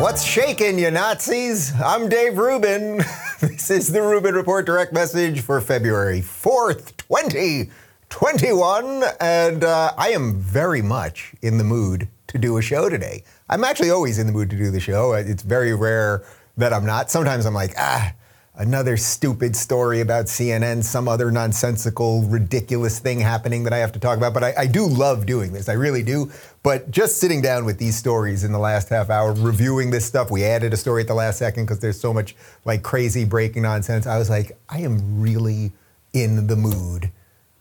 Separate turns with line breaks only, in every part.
What's shaking, you Nazis? I'm Dave Rubin. this is the Rubin Report direct message for February 4th, 2021. And uh, I am very much in the mood to do a show today. I'm actually always in the mood to do the show. It's very rare that I'm not. Sometimes I'm like, ah, another stupid story about CNN, some other nonsensical, ridiculous thing happening that I have to talk about. But I, I, do love doing this. I really do. But just sitting down with these stories in the last half hour, reviewing this stuff, we added a story at the last second because there's so much like crazy breaking nonsense. I was like, I am really in the mood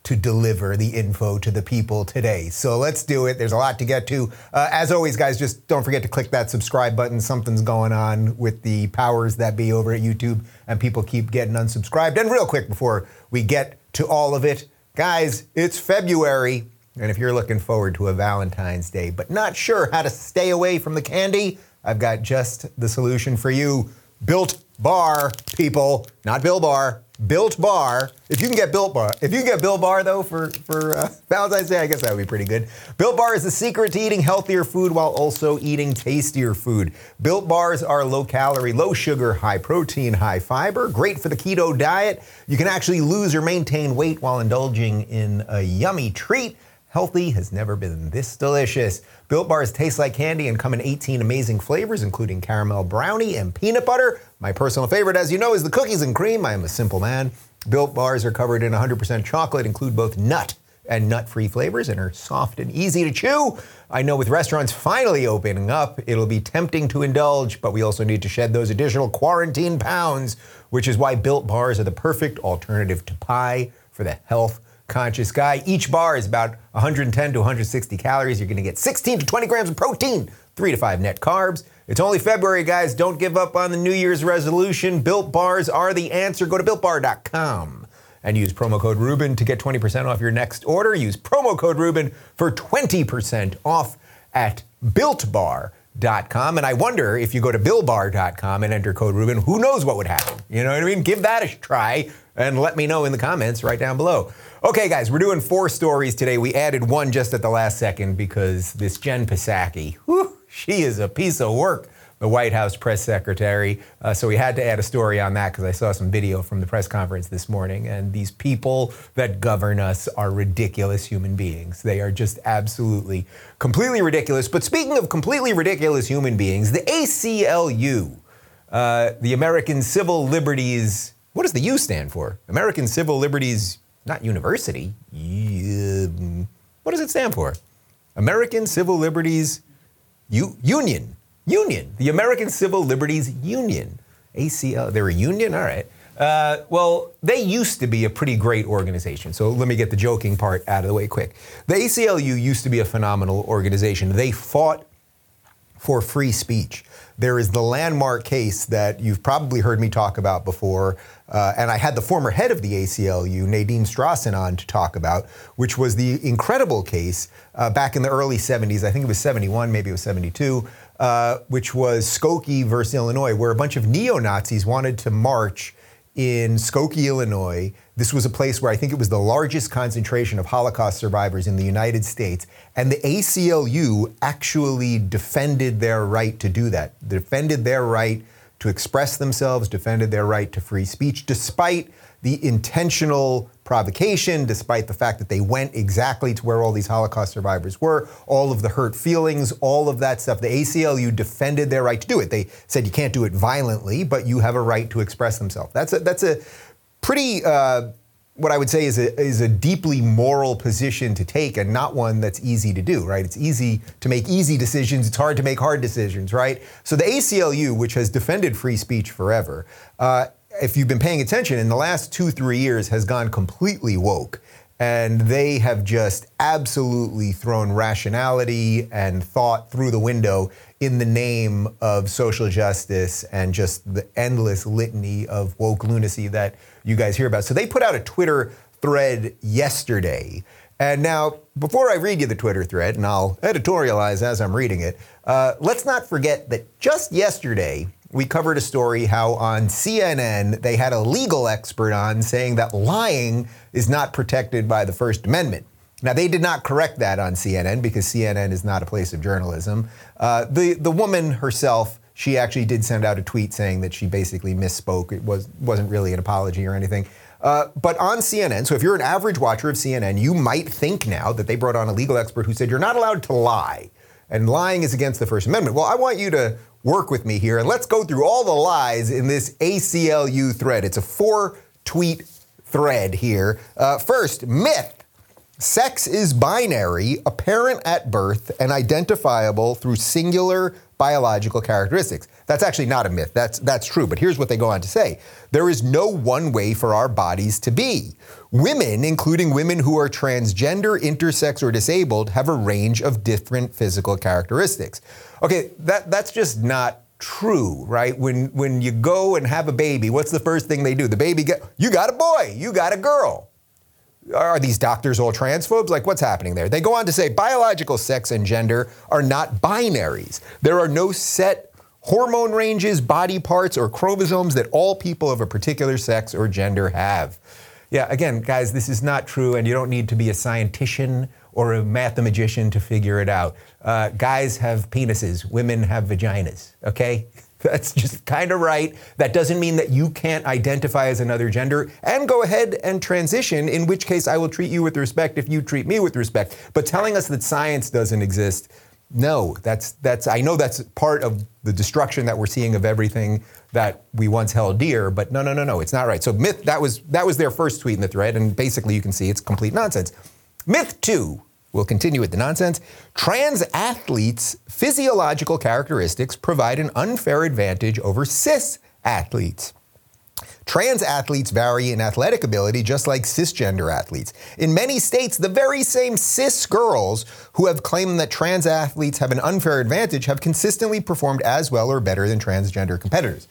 to deliver the info to the people today. So let's do it. There's a lot to get to. Uh, as always, guys, just don't forget to click that subscribe button. Something's going on with the powers that be over at YouTube, and people keep getting unsubscribed. And real quick before we get to all of it, guys, it's February. And if you're looking forward to a Valentine's Day, but not sure how to stay away from the candy, I've got just the solution for you. Built Bar, people, not Bill Bar, Built Bar. If you can get Built Bar, if you can get Built Bar though for for uh, Valentine's Day, I guess that would be pretty good. Built Bar is the secret to eating healthier food while also eating tastier food. Built Bars are low calorie, low sugar, high protein, high fiber, great for the keto diet. You can actually lose or maintain weight while indulging in a yummy treat. Healthy has never been this delicious. Built Bars taste like candy and come in 18 amazing flavors, including caramel brownie and peanut butter. My personal favorite, as you know, is the cookies and cream. I am a simple man. Built Bars are covered in 100% chocolate, include both nut and nut free flavors, and are soft and easy to chew. I know with restaurants finally opening up, it'll be tempting to indulge, but we also need to shed those additional quarantine pounds, which is why Built Bars are the perfect alternative to pie for the health conscious guy. Each bar is about 110 to 160 calories. You're going to get 16 to 20 grams of protein, three to five net carbs. It's only February, guys. Don't give up on the New Year's resolution. Built bars are the answer. Go to builtbar.com and use promo code Rubin to get 20% off your next order. Use promo code Rubin for 20% off at builtbar.com. And I wonder if you go to billbar.com and enter code Rubin, who knows what would happen? You know what I mean? Give that a try and let me know in the comments right down below. Okay, guys, we're doing four stories today. We added one just at the last second because this Jen Psaki, whew, she is a piece of work, the White House press secretary. Uh, so we had to add a story on that because I saw some video from the press conference this morning. And these people that govern us are ridiculous human beings. They are just absolutely, completely ridiculous. But speaking of completely ridiculous human beings, the ACLU, uh, the American Civil Liberties, what does the U stand for? American Civil Liberties not university. What does it stand for? American Civil Liberties U- Union. Union. The American Civil Liberties Union. ACL. They're a union? All right. Uh, well, they used to be a pretty great organization. So let me get the joking part out of the way quick. The ACLU used to be a phenomenal organization. They fought for free speech. There is the landmark case that you've probably heard me talk about before, uh, and I had the former head of the ACLU, Nadine Strossen, on to talk about, which was the incredible case uh, back in the early 70s. I think it was 71, maybe it was 72, uh, which was Skokie versus Illinois, where a bunch of neo Nazis wanted to march in Skokie, Illinois. This was a place where I think it was the largest concentration of Holocaust survivors in the United States. And the ACLU actually defended their right to do that, defended their right to express themselves, defended their right to free speech, despite the intentional provocation, despite the fact that they went exactly to where all these Holocaust survivors were, all of the hurt feelings, all of that stuff. The ACLU defended their right to do it. They said you can't do it violently, but you have a right to express themselves. That's a, that's a pretty, uh, what I would say is a, is a deeply moral position to take and not one that's easy to do, right? It's easy to make easy decisions, it's hard to make hard decisions, right? So the ACLU, which has defended free speech forever, uh, if you've been paying attention, in the last two, three years has gone completely woke. And they have just absolutely thrown rationality and thought through the window in the name of social justice and just the endless litany of woke lunacy that you guys hear about. So they put out a Twitter thread yesterday. And now, before I read you the Twitter thread, and I'll editorialize as I'm reading it, uh, let's not forget that just yesterday, we covered a story how on CNN they had a legal expert on saying that lying is not protected by the First Amendment. Now, they did not correct that on CNN because CNN is not a place of journalism. Uh, the, the woman herself, she actually did send out a tweet saying that she basically misspoke. It was, wasn't really an apology or anything. Uh, but on CNN, so if you're an average watcher of CNN, you might think now that they brought on a legal expert who said you're not allowed to lie, and lying is against the First Amendment. Well, I want you to work with me here, and let's go through all the lies in this ACLU thread. It's a four tweet thread here. Uh, first, myth. Sex is binary, apparent at birth, and identifiable through singular biological characteristics. That's actually not a myth. That's, that's true. But here's what they go on to say there is no one way for our bodies to be. Women, including women who are transgender, intersex, or disabled, have a range of different physical characteristics. Okay, that, that's just not true, right? When when you go and have a baby, what's the first thing they do? The baby get you got a boy, you got a girl. Are these doctors all transphobes? Like, what's happening there? They go on to say biological sex and gender are not binaries. There are no set hormone ranges, body parts, or chromosomes that all people of a particular sex or gender have. Yeah, again, guys, this is not true, and you don't need to be a scientician or a mathematician to figure it out. Uh, guys have penises, women have vaginas, okay? That's just kind of right. That doesn't mean that you can't identify as another gender and go ahead and transition, in which case I will treat you with respect if you treat me with respect. But telling us that science doesn't exist, no, that's that's I know that's part of the destruction that we're seeing of everything that we once held dear, but no, no, no, no, it's not right. So myth that was that was their first tweet in the thread, and basically you can see it's complete nonsense. Myth two We'll continue with the nonsense. Trans athletes' physiological characteristics provide an unfair advantage over cis athletes. Trans athletes vary in athletic ability just like cisgender athletes. In many states, the very same cis girls who have claimed that trans athletes have an unfair advantage have consistently performed as well or better than transgender competitors.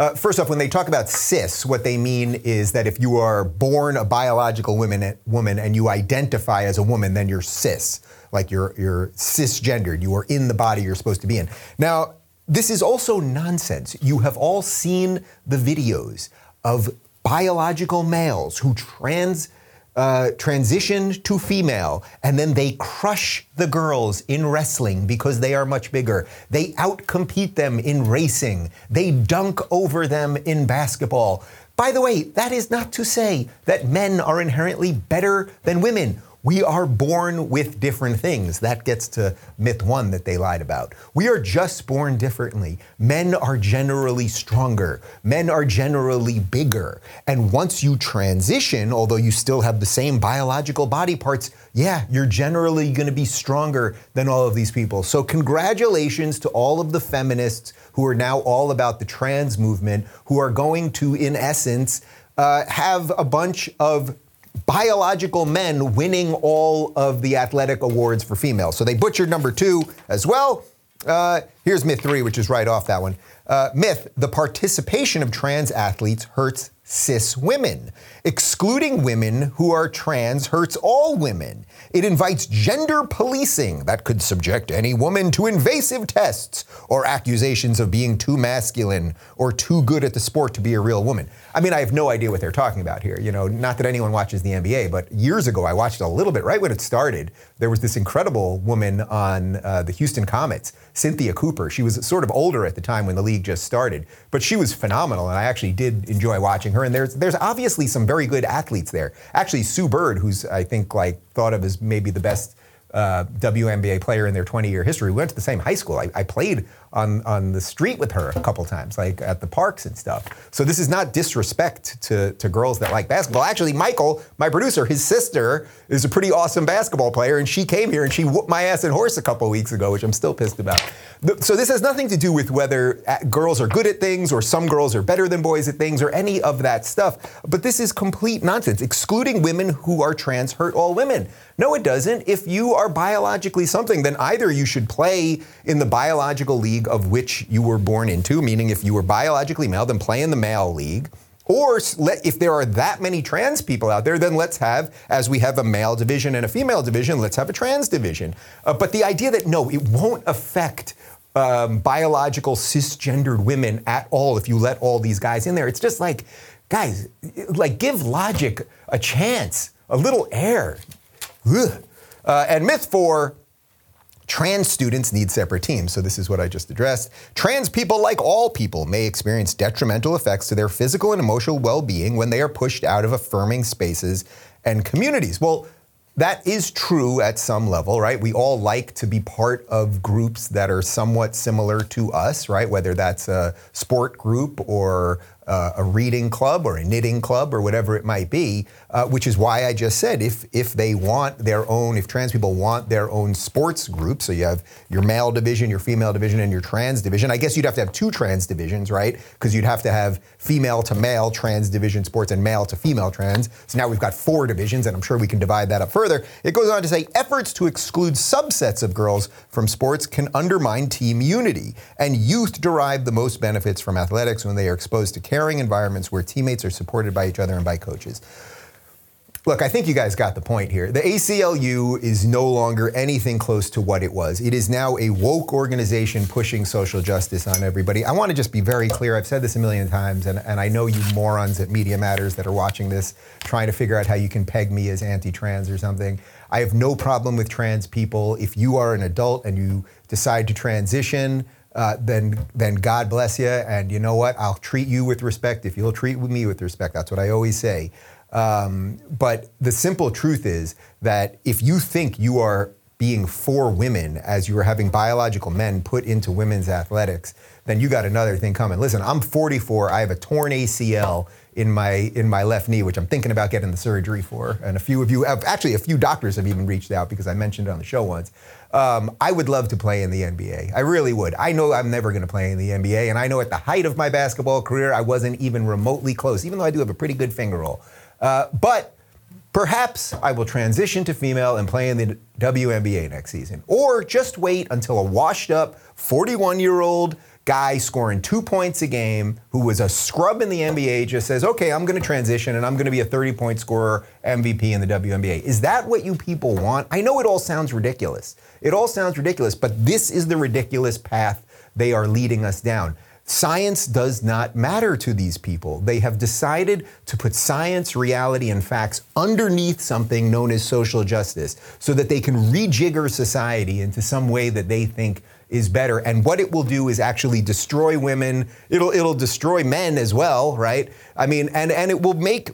Uh, first off, when they talk about cis, what they mean is that if you are born a biological woman, woman and you identify as a woman, then you're cis, like you're, you're cisgendered. You are in the body you're supposed to be in. Now, this is also nonsense. You have all seen the videos of biological males who trans uh, transitioned to female, and then they crush the girls in wrestling because they are much bigger. They outcompete them in racing. They dunk over them in basketball. By the way, that is not to say that men are inherently better than women. We are born with different things. That gets to myth one that they lied about. We are just born differently. Men are generally stronger. Men are generally bigger. And once you transition, although you still have the same biological body parts, yeah, you're generally going to be stronger than all of these people. So, congratulations to all of the feminists who are now all about the trans movement, who are going to, in essence, uh, have a bunch of biological men winning all of the athletic awards for females. So they butchered number two as well. Uh, here's myth three, which is right off that one. Uh, myth the participation of trans athletes hurts cis women. Excluding women who are trans hurts all women. It invites gender policing that could subject any woman to invasive tests or accusations of being too masculine or too good at the sport to be a real woman. I mean, I have no idea what they're talking about here. You know, not that anyone watches the NBA, but years ago I watched a little bit. Right when it started, there was this incredible woman on uh, the Houston Comets, Cynthia Cooper. She was sort of older at the time when the league just started, but she was phenomenal, and I actually did enjoy watching her. And there's there's obviously some very good athletes there. Actually, Sue Bird, who's I think like thought of as maybe the best uh, WNBA player in their 20 year history. We went to the same high school. I, I, played on, on the street with her a couple times, like at the parks and stuff. So this is not disrespect to, to girls that like basketball. Actually, Michael, my producer, his sister is a pretty awesome basketball player, and she came here and she whooped my ass in horse a couple weeks ago, which I'm still pissed about. So this has nothing to do with whether uh, girls are good at things or some girls are better than boys at things or any of that stuff. But this is complete nonsense. Excluding women who are trans hurt all women. No, it doesn't. If you are biologically something, then either you should play in the biological league of which you were born into, meaning if you were biologically male, then play in the male league. Or if there are that many trans people out there, then let's have, as we have a male division and a female division, let's have a trans division. Uh, but the idea that no, it won't affect um, biological cisgendered women at all if you let all these guys in there. It's just like, guys, like give logic a chance, a little air. Uh, and myth four, Trans students need separate teams. So, this is what I just addressed. Trans people, like all people, may experience detrimental effects to their physical and emotional well being when they are pushed out of affirming spaces and communities. Well, that is true at some level, right? We all like to be part of groups that are somewhat similar to us, right? Whether that's a sport group or uh, a reading club or a knitting club or whatever it might be, uh, which is why I just said if if they want their own, if trans people want their own sports group, so you have your male division, your female division, and your trans division. I guess you'd have to have two trans divisions, right? Because you'd have to have female to male trans division sports and male to female trans. So now we've got four divisions, and I'm sure we can divide that up further. It goes on to say efforts to exclude subsets of girls from sports can undermine team unity, and youth derive the most benefits from athletics when they are exposed to caring environments where teammates are supported by each other and by coaches. Look, I think you guys got the point here. The ACLU is no longer anything close to what it was. It is now a woke organization pushing social justice on everybody. I want to just be very clear. I've said this a million times, and, and I know you morons at Media Matters that are watching this trying to figure out how you can peg me as anti trans or something. I have no problem with trans people. If you are an adult and you decide to transition, uh, then then God bless you. And you know what? I'll treat you with respect if you'll treat me with respect. That's what I always say. Um, but the simple truth is that if you think you are being for women as you are having biological men put into women's athletics, then you got another thing coming. Listen, I'm 44. I have a torn ACL in my in my left knee, which I'm thinking about getting the surgery for. And a few of you, have, actually, a few doctors have even reached out because I mentioned it on the show once. Um, I would love to play in the NBA. I really would. I know I'm never going to play in the NBA, and I know at the height of my basketball career, I wasn't even remotely close, even though I do have a pretty good finger roll. Uh, but perhaps I will transition to female and play in the WNBA next season, or just wait until a washed-up 41-year-old guy scoring two points a game who was a scrub in the NBA just says, okay, I'm going to transition and I'm going to be a 30 point scorer MVP in the WNBA. Is that what you people want? I know it all sounds ridiculous. It all sounds ridiculous, but this is the ridiculous path they are leading us down. Science does not matter to these people. They have decided to put science, reality, and facts underneath something known as social justice so that they can rejigger society into some way that they think is better. And what it will do is actually destroy women. It'll it'll destroy men as well, right? I mean, and and it will make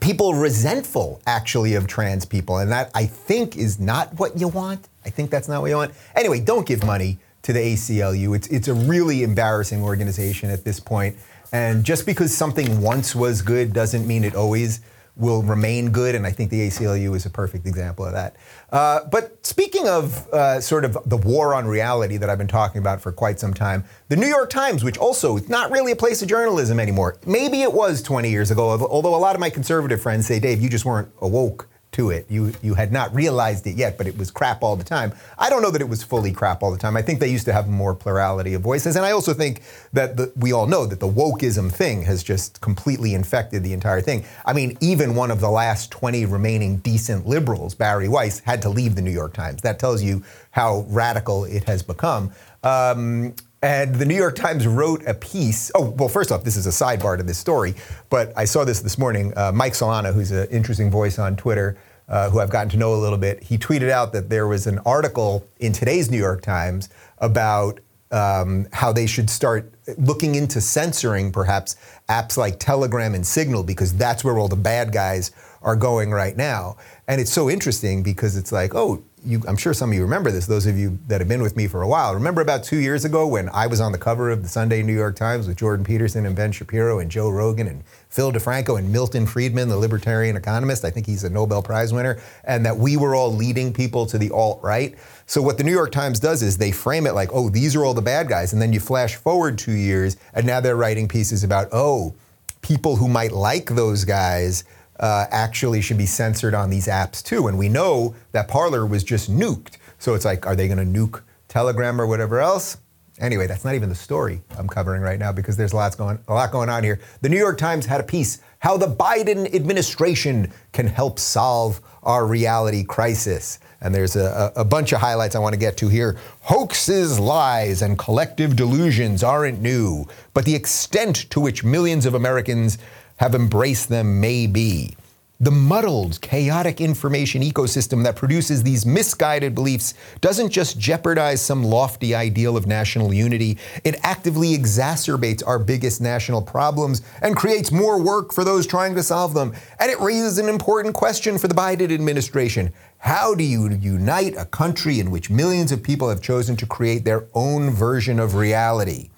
people resentful actually of trans people, and that I think is not what you want. I think that's not what you want. Anyway, don't give money to the ACLU. It's it's a really embarrassing organization at this point. And just because something once was good doesn't mean it always will remain good, and I think the ACLU is a perfect example of that. Uh, but speaking of uh, sort of the war on reality that I've been talking about for quite some time, the New York Times, which also is not really a place of journalism anymore, maybe it was 20 years ago, although a lot of my conservative friends say, Dave, you just weren't awoke to it. You you had not realized it yet, but it was crap all the time. I don't know that it was fully crap all the time. I think they used to have more plurality of voices, and I also think that the, we all know that the wokeism thing has just completely infected the entire thing. I mean, even one of the last 20 remaining decent liberals, Bari Weiss, had to leave the New York Times. That tells you how radical it has become. Um, and the New York Times wrote a piece. Oh, well, first off, this is a sidebar to this story, but I saw this this morning. Uh, Mike Solana, who's an interesting voice on Twitter, uh, who I've gotten to know a little bit, he tweeted out that there was an article in today's New York Times about um, how they should start looking into censoring perhaps apps like Telegram and Signal because that's where all the bad guys are going right now. And it's so interesting because it's like, oh, you, I'm sure some of you remember this, those of you that have been with me for a while. Remember about two years ago when I was on the cover of the Sunday New York Times with Jordan Peterson and Ben Shapiro and Joe Rogan and Phil DeFranco and Milton Friedman, the libertarian economist. I think he's a Nobel Prize winner, and that we were all leading people to the alt right. So, what the New York Times does is they frame it like, oh, these are all the bad guys. And then you flash forward two years, and now they're writing pieces about, oh, people who might like those guys uh, actually should be censored on these apps too. And we know that Parler was just nuked. So it's like, are they going to nuke Telegram or whatever else? Anyway, that's not even the story I'm covering right now because there's lots going, a lot going on here. The New York Times had a piece how the Biden administration can help solve our reality crisis. And there's a, a, bunch of highlights I want to get to here. Hoaxes, lies, and collective delusions aren't new, but the extent to which millions of Americans have embraced them may be. The muddled, chaotic information ecosystem that produces these misguided beliefs doesn't just jeopardize some lofty ideal of national unity, it actively exacerbates our biggest national problems and creates more work for those trying to solve them. And it raises an important question for the Biden administration. How do you unite a country in which millions of people have chosen to create their own version of reality?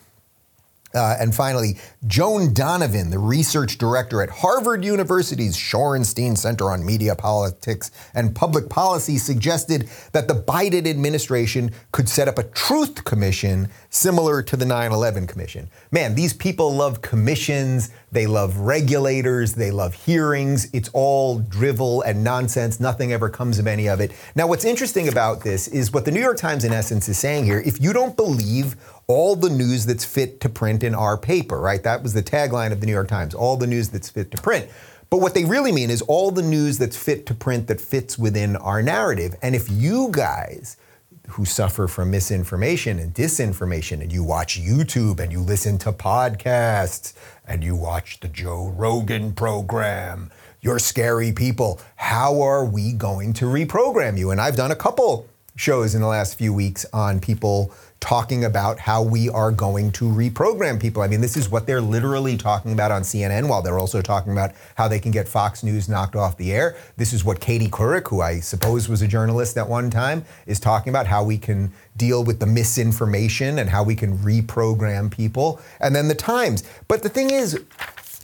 Uh, and finally, Joan Donovan, the research director at Harvard University's Shorenstein Center on Media Politics and Public Policy, suggested that the Biden administration could set up a truth commission similar to the 9 11 commission. Man, these people love commissions, they love regulators, they love hearings. It's all drivel and nonsense. Nothing ever comes of any of it. Now, what's interesting about this is what the New York Times, in essence, is saying here if you don't believe all the news that's fit to print in our paper, right? That was the tagline of the New York Times all the news that's fit to print. But what they really mean is all the news that's fit to print that fits within our narrative. And if you guys who suffer from misinformation and disinformation, and you watch YouTube and you listen to podcasts and you watch the Joe Rogan program, you're scary people. How are we going to reprogram you? And I've done a couple shows in the last few weeks on people talking about how we are going to reprogram people. I mean, this is what they're literally talking about on CNN while they're also talking about how they can get Fox News knocked off the air. This is what Katie Couric, who I suppose was a journalist at one time, is talking about how we can deal with the misinformation and how we can reprogram people. And then the Times. But the thing is,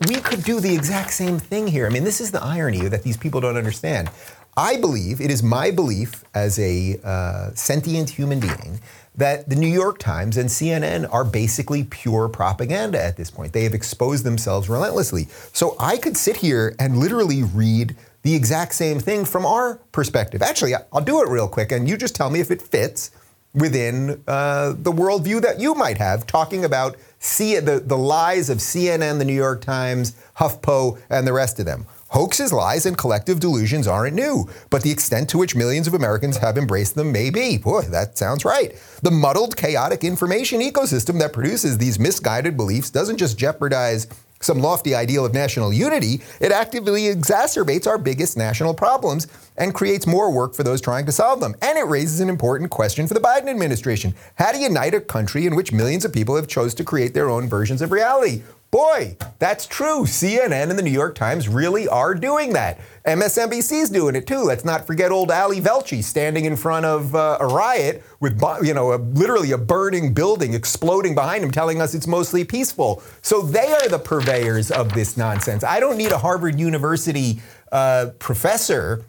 we could do the exact same thing here. I mean, this is the irony that these people don't understand. I believe, it is my belief as a uh, sentient human being, that the New York Times and CNN are basically pure propaganda at this point. They have exposed themselves relentlessly. So I could sit here and literally read the exact same thing from our perspective. Actually, I'll do it real quick, and you just tell me if it fits within uh, the worldview that you might have, talking about C- the, the lies of CNN, the New York Times, HuffPo, and the rest of them. Hoaxes, lies, and collective delusions aren't new, but the extent to which millions of Americans have embraced them may be. Boy, that sounds right. The muddled, chaotic information ecosystem that produces these misguided beliefs doesn't just jeopardize some lofty ideal of national unity, it actively exacerbates our biggest national problems and creates more work for those trying to solve them. And it raises an important question for the Biden administration. How to unite a country in which millions of people have chose to create their own versions of reality? Boy, that's true. CNN and the New York Times really are doing that. MSNBC's doing it too. Let's not forget old Ali Velshi standing in front of uh, a riot with, you know, a, literally a burning building exploding behind him, telling us it's mostly peaceful. So they are the purveyors of this nonsense. I don't need a Harvard University uh, professor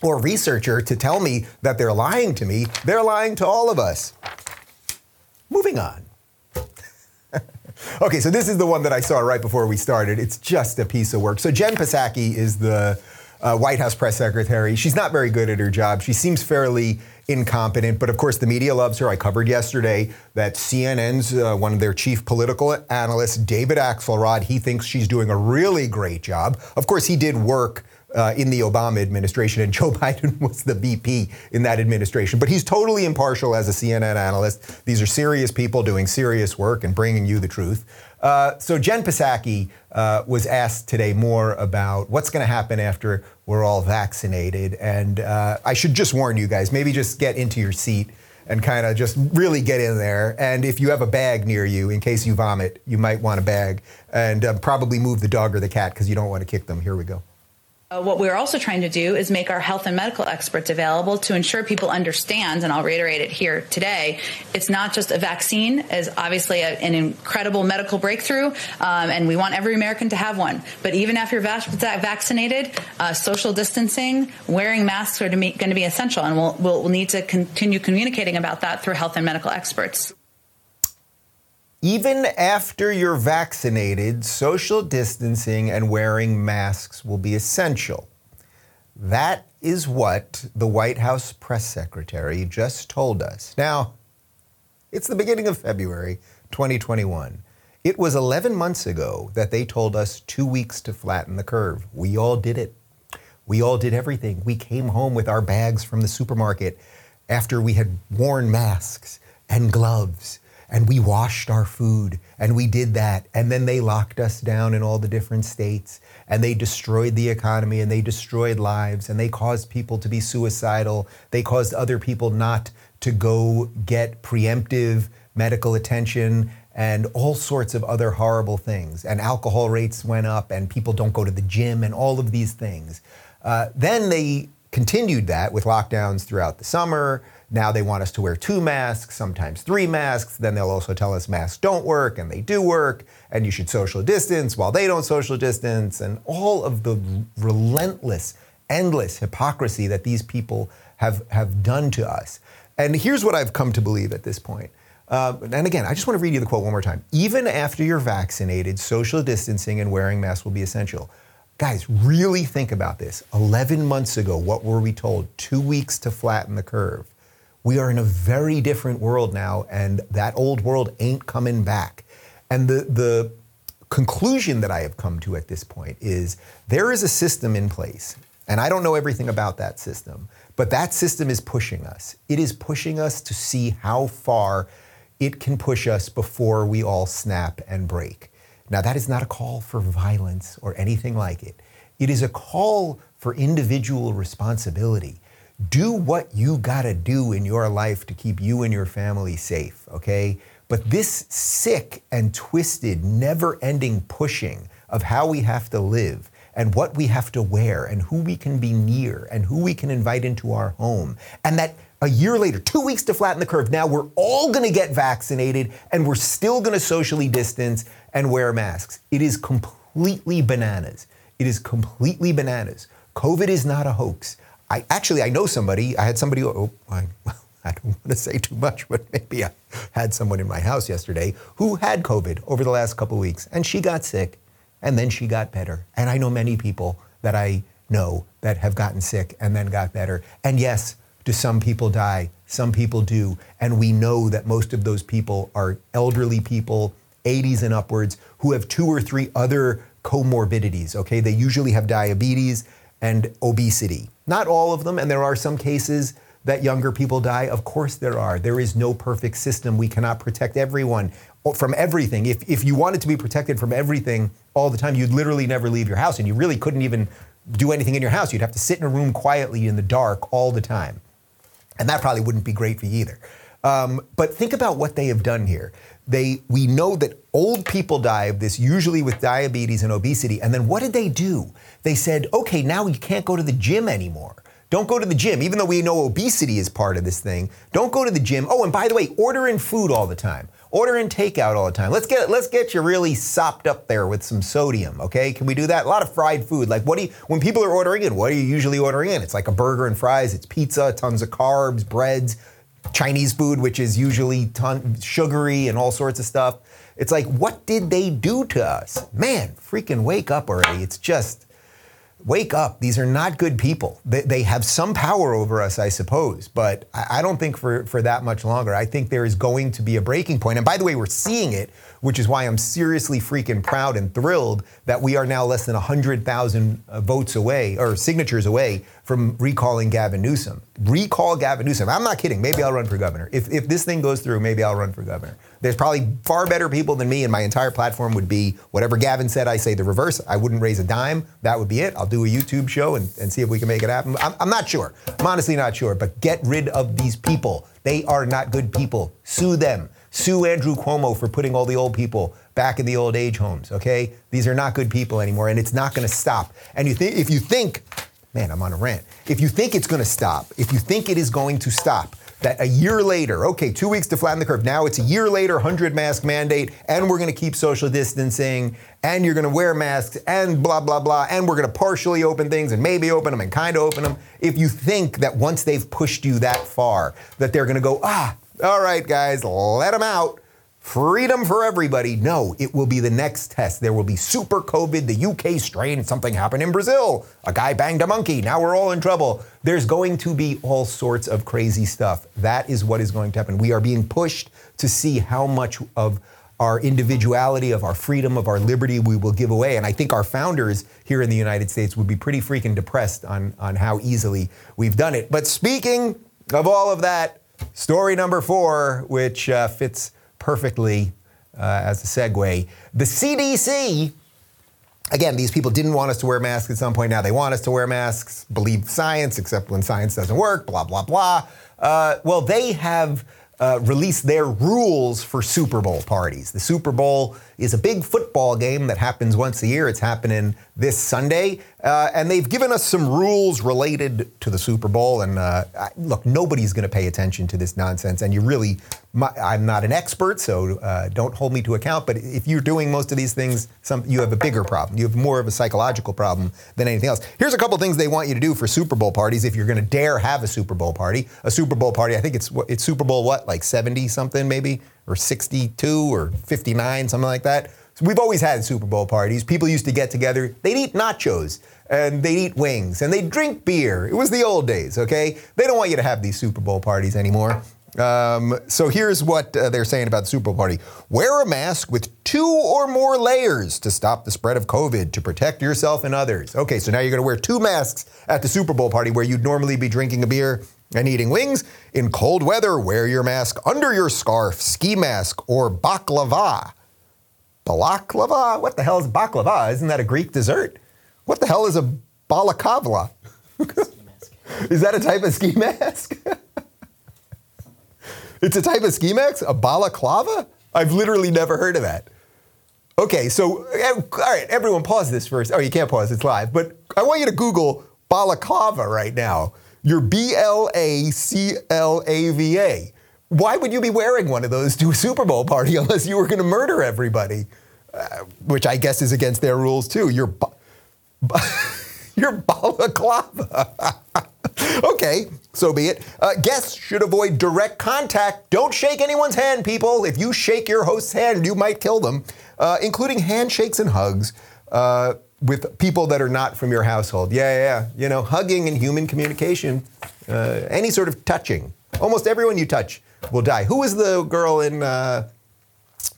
or researcher to tell me that they're lying to me. They're lying to all of us. Moving on. Okay, so this is the one that I saw right before we started. It's just a piece of work. So Jen Psaki is the uh, White House press secretary. She's not very good at her job. She seems fairly incompetent, but of course the media loves her. I covered yesterday that CNN's uh, one of their chief political analysts, David Axelrod, he thinks she's doing a really great job. Of course, he did work uh, in the Obama administration, and Joe Biden was the VP in that administration. But he's totally impartial as a CNN analyst. These are serious people doing serious work and bringing you the truth. Uh, so Jen Psaki uh, was asked today more about what's going to happen after we're all vaccinated. And uh, I should just warn you guys, maybe just get into your seat and kind of just really get in there. And if you have a bag near you, in case you vomit, you might want a bag. And uh, probably move the dog or the cat because you don't want to kick them. Here we go.
Uh, what we're also trying to do is make our health and medical experts available to ensure people understand, and I'll reiterate it here today, it's not just a vaccine, as obviously a, an incredible medical breakthrough, um, and we want every American to have one. But even after you're vaccinated, uh, social distancing, wearing masks are going to be essential, and we'll, we'll need to continue communicating about that through health and medical experts.
Even after you're vaccinated, social distancing and wearing masks will be essential. That is what the White House press secretary just told us. Now, it's the beginning of February 2021. It was 11 months ago that they told us two weeks to flatten the curve. We all did it. We all did everything. We came home with our bags from the supermarket after we had worn masks and gloves and we washed our food and we did that. And then they locked us down in all the different states and they destroyed the economy and they destroyed lives and they caused people to be suicidal. They caused other people not to go get preemptive medical attention and all sorts of other horrible things. And alcohol rates went up and people don't go to the gym and all of these things. Uh, then they continued that with lockdowns throughout the summer. Now they want us to wear two masks, sometimes three masks. Then they'll also tell us masks don't work and they do work, and you should social distance while they don't social distance, and all of the relentless, endless hypocrisy that these people have, have done to us. And here's what I've come to believe at this point. Uh, and again, I just want to read you the quote one more time. Even after you're vaccinated, social distancing and wearing masks will be essential. Guys, really think about this. 11 months ago, what were we told? Two weeks to flatten the curve. We are in a very different world now, and that old world ain't coming back. And the, the conclusion that I have come to at this point is there is a system in place, and I don't know everything about that system, but that system is pushing us. It is pushing us to see how far it can push us before we all snap and break. Now, that is not a call for violence or anything like it. It is a call for individual responsibility do what you got to do in your life to keep you and your family safe, okay? But this sick and twisted, never ending pushing of how we have to live and what we have to wear and who we can be near and who we can invite into our home. And that a year later, two weeks to flatten the curve, now we're all gonna get vaccinated and we're still gonna socially distance and wear masks. It is completely bananas. It is completely bananas. COVID is not a hoax. I actually I know somebody. I had somebody. Oh, oh I, I don't want to say too much, but maybe I had someone in my house yesterday who had COVID over the last couple weeks, and she got sick, and then she got better. And I know many people that I know that have gotten sick and then got better. And yes, do some people die? Some people do, and we know that most of those people are elderly people, 80s and upwards, who have two or three other comorbidities. Okay, they usually have diabetes and obesity. Not all of them, and there are some cases that younger people die. Of course, there are. There is no perfect system. We cannot protect everyone from everything. If, if you wanted to be protected from everything all the time, you'd literally never leave your house, and you really couldn't even do anything in your house. You'd have to sit in a room quietly in the dark all the time. And that probably wouldn't be great for you either. Um, but think about what they have done here. They, we know that old people die of this, usually with diabetes and obesity. And then what did they do? They said, okay, now you can't go to the gym anymore. Don't go to the gym, even though we know obesity is part of this thing. Don't go to the gym. Oh, and by the way, order in food all the time. Order in takeout all the time. Let's get let's get you really sopped up there with some sodium. Okay, can we do that? A lot of fried food. Like what do you when people are ordering in? What are you usually ordering in? It's like a burger and fries. It's pizza, tons of carbs, breads. Chinese food, which is usually ton, sugary and all sorts of stuff. It's like, what did they do to us? Man, freaking wake up already. It's just, wake up. These are not good people. They, they have some power over us, I suppose, but I, I don't think for, for that much longer. I think there is going to be a breaking point. And by the way, we're seeing it which is why I'm seriously freaking proud and thrilled that we are now less than 100,000 uh, votes away or signatures away from recalling Gavin Newsom. Recall Gavin Newsom. I'm not kidding. Maybe I'll run for governor. If, if this thing goes through, maybe I'll run for governor. There's probably far better people than me, and my entire platform would be whatever Gavin said, I say the reverse. I wouldn't raise a dime. That would be it. I'll do a YouTube show and, and see if we can make it happen. I'm, I'm not sure. I'm honestly not sure. But get rid of these people. They are not good people. Sue them. Sue Andrew Cuomo for putting all the old people back in the old age homes, okay? These are not good people anymore, and it's not gonna stop. And you think if you think, man, I'm on a rant. If you think it's gonna stop, if you think it is going to stop, that a year later, okay, two weeks to flatten the curve. Now it's a year later, 100 mask mandate, and we're gonna keep social distancing, and you're gonna wear masks, and blah, blah, blah, and we're gonna partially open things and maybe open them and kind of open them. If you think that once they've pushed you that far, that they're gonna go, ah, all right, guys, let them out. Freedom for everybody. No, it will be the next test. There will be super COVID, the UK strain, something happened in Brazil. A guy banged a monkey. Now we're all in trouble. There's going to be all sorts of crazy stuff. That is what is going to happen. We are being pushed to see how much of our individuality, of our freedom, of our liberty, we will give away. And I think our founders here in the United States would be pretty freaking depressed on, on how easily we've done it. But speaking of all of that, story number four, which uh, fits perfectly uh, as a segue the CDC. Again, these people didn't want us to wear masks at some point. Now they want us to wear masks, believe science, except when science doesn't work, blah, blah, blah. Uh, well, they have uh, release their rules for Super Bowl parties. The Super Bowl is a big football game that happens once a year. It's happening this Sunday. Uh, and they've given us some rules related to the Super Bowl. And uh, look, nobody's going to pay attention to this nonsense. And you really, my, I'm not an expert, so uh, don't hold me to account. But if you're doing most of these things, some, you have a bigger problem. You have more of a psychological problem than anything else. Here's a couple things they want you to do for Super Bowl parties if you're going to dare have a Super Bowl party. A Super Bowl party, I think it's it's Super Bowl what, like 70 something maybe, or 62 or 59, something like that. So we've always had Super Bowl parties. People used to get together. They'd eat nachos and they'd eat wings and they'd drink beer. It was the old days, okay? They don't want you to have these Super Bowl parties anymore. Um, so here's what uh, they're saying about the Super Bowl party wear a mask with two or more layers to stop the spread of COVID to protect yourself and others. Okay, so now you're going to wear two masks at the Super Bowl party where you'd normally be drinking a beer and eating wings. In cold weather, wear your mask under your scarf, ski mask, or baklava. Balaklava? What the hell is baklava? Isn't that a Greek dessert? What the hell is a balakavla? is that a type of ski mask? it's a type of ski mask? A balaclava? I've literally never heard of that. Okay, so, eh, all right, everyone pause this first. Oh, you can't pause, it's live. But I want you to Google balaclava right now. You're B L A C L A V A why would you be wearing one of those to a Super Bowl party unless you were going to murder everybody? Uh, which I guess is against their rules too. You're, ba- you're balaclava. okay, so be it. Uh, guests should avoid direct contact. Don't shake anyone's hand, people. If you shake your host's hand, you might kill them, uh, including handshakes and hugs uh, with people that are not from your household. Yeah, yeah. You know, hugging and human communication, uh, any sort of touching. Almost everyone you touch will die. Who was the girl in? Uh,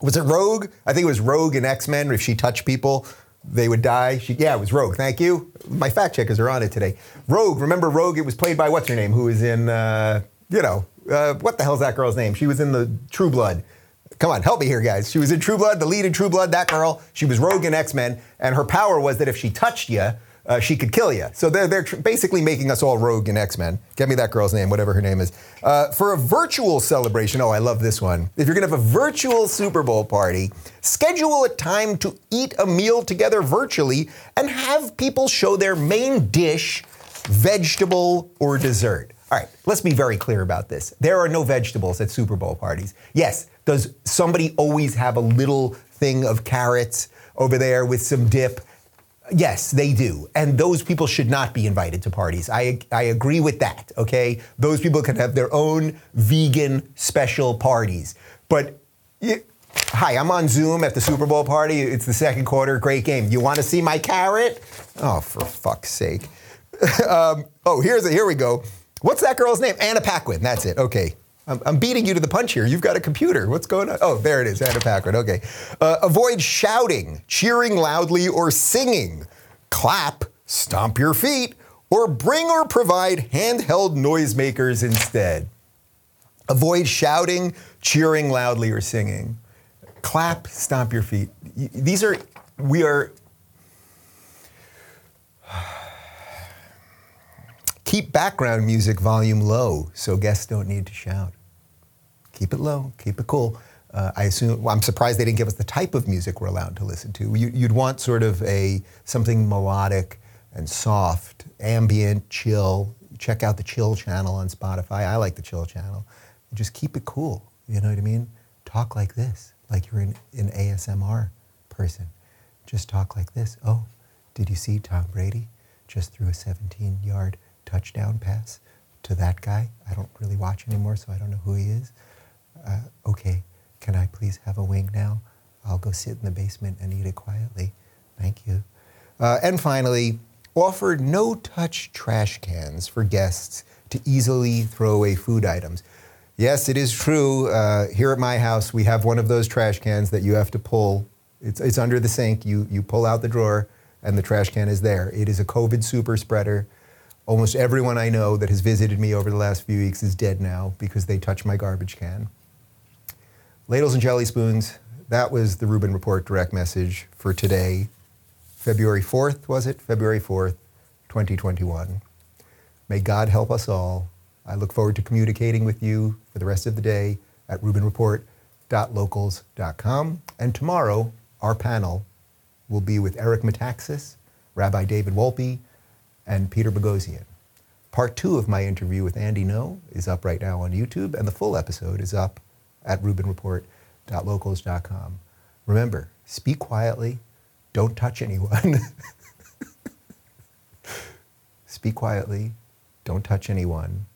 was it Rogue? I think it was Rogue in X Men. If she touched people, they would die. She, yeah, it was Rogue. Thank you. My fact checkers are on it today. Rogue. Remember Rogue? It was played by what's her name? Who was in? Uh, you know, uh, what the hell's that girl's name? She was in the True Blood. Come on, help me here, guys. She was in True Blood, the lead in True Blood. That girl. She was Rogue in X Men, and her power was that if she touched you, uh, she could kill you. So they're, they're tr- basically making us all rogue in X Men. Get me that girl's name, whatever her name is. Uh, for a virtual celebration, oh, I love this one. If you're going to have a virtual Super Bowl party, schedule a time to eat a meal together virtually and have people show their main dish, vegetable, or dessert. All right, let's be very clear about this. There are no vegetables at Super Bowl parties. Yes, does somebody always have a little thing of carrots over there with some dip? Yes, they do. And those people should not be invited to parties. I, I agree with that, okay? Those people can have their own vegan special parties. But, hi, I'm on Zoom at the Super Bowl party. It's the second quarter. Great game. You want to see my carrot? Oh, for fuck's sake. um, oh, here's a, here we go. What's that girl's name? Anna Paquin. That's it. Okay. I'm, beating you to the punch here. You've got a computer. What's going on? Oh, there it is, Anna Paquin. Okay. Uh, avoid shouting, cheering loudly, or singing. Clap, stomp your feet, or bring or provide handheld noisemakers instead. Avoid shouting, cheering loudly, or singing. Clap, stomp your feet. These are, we are, keep background music volume low so guests don't need to shout keep it low, keep it cool. Uh, I assume well, I'm surprised they didn't give us the type of music we're allowed to listen to. You, would want sort of a something melodic and soft, ambient, chill. Check out the Chill channel on Spotify. I like the Chill channel. Just keep it cool. You know what I mean? Talk like this, like you're an, an ASMR person. Just talk like this. Oh, did you see Tom Brady just threw a 17-yard touchdown pass to that guy? I don't really watch anymore, so I don't know who he is uh, okay, can I please have a wing now? I'll go sit in the basement and eat it quietly. Thank you. Uh, and finally, offer no touch trash cans for guests to easily throw away food items. Yes, it is true. Uh, here at my house, we have one of those trash cans that you have to pull. It's, it's under the sink. You, you pull out the drawer, and the trash can is there. It is a COVID super spreader. Almost everyone I know that has visited me over the last few weeks is dead now because they touched my garbage can. Ladles and jelly spoons, that was the Rubin Report direct message for today, February 4th, was it? February 4th, 2021. May God help us all. I look forward to communicating with you for the rest of the day at rubinreport.locals.com. And tomorrow, our panel will be with Eric Metaxas, Rabbi David Wolpe, and Peter Boghossian. Part two of my interview with Andy Ngo is up right now on YouTube, and the full episode is up at rubinreport.locals.com. Remember, speak quietly, don't touch anyone. speak quietly, don't touch anyone,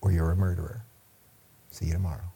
or you're a murderer. See you tomorrow.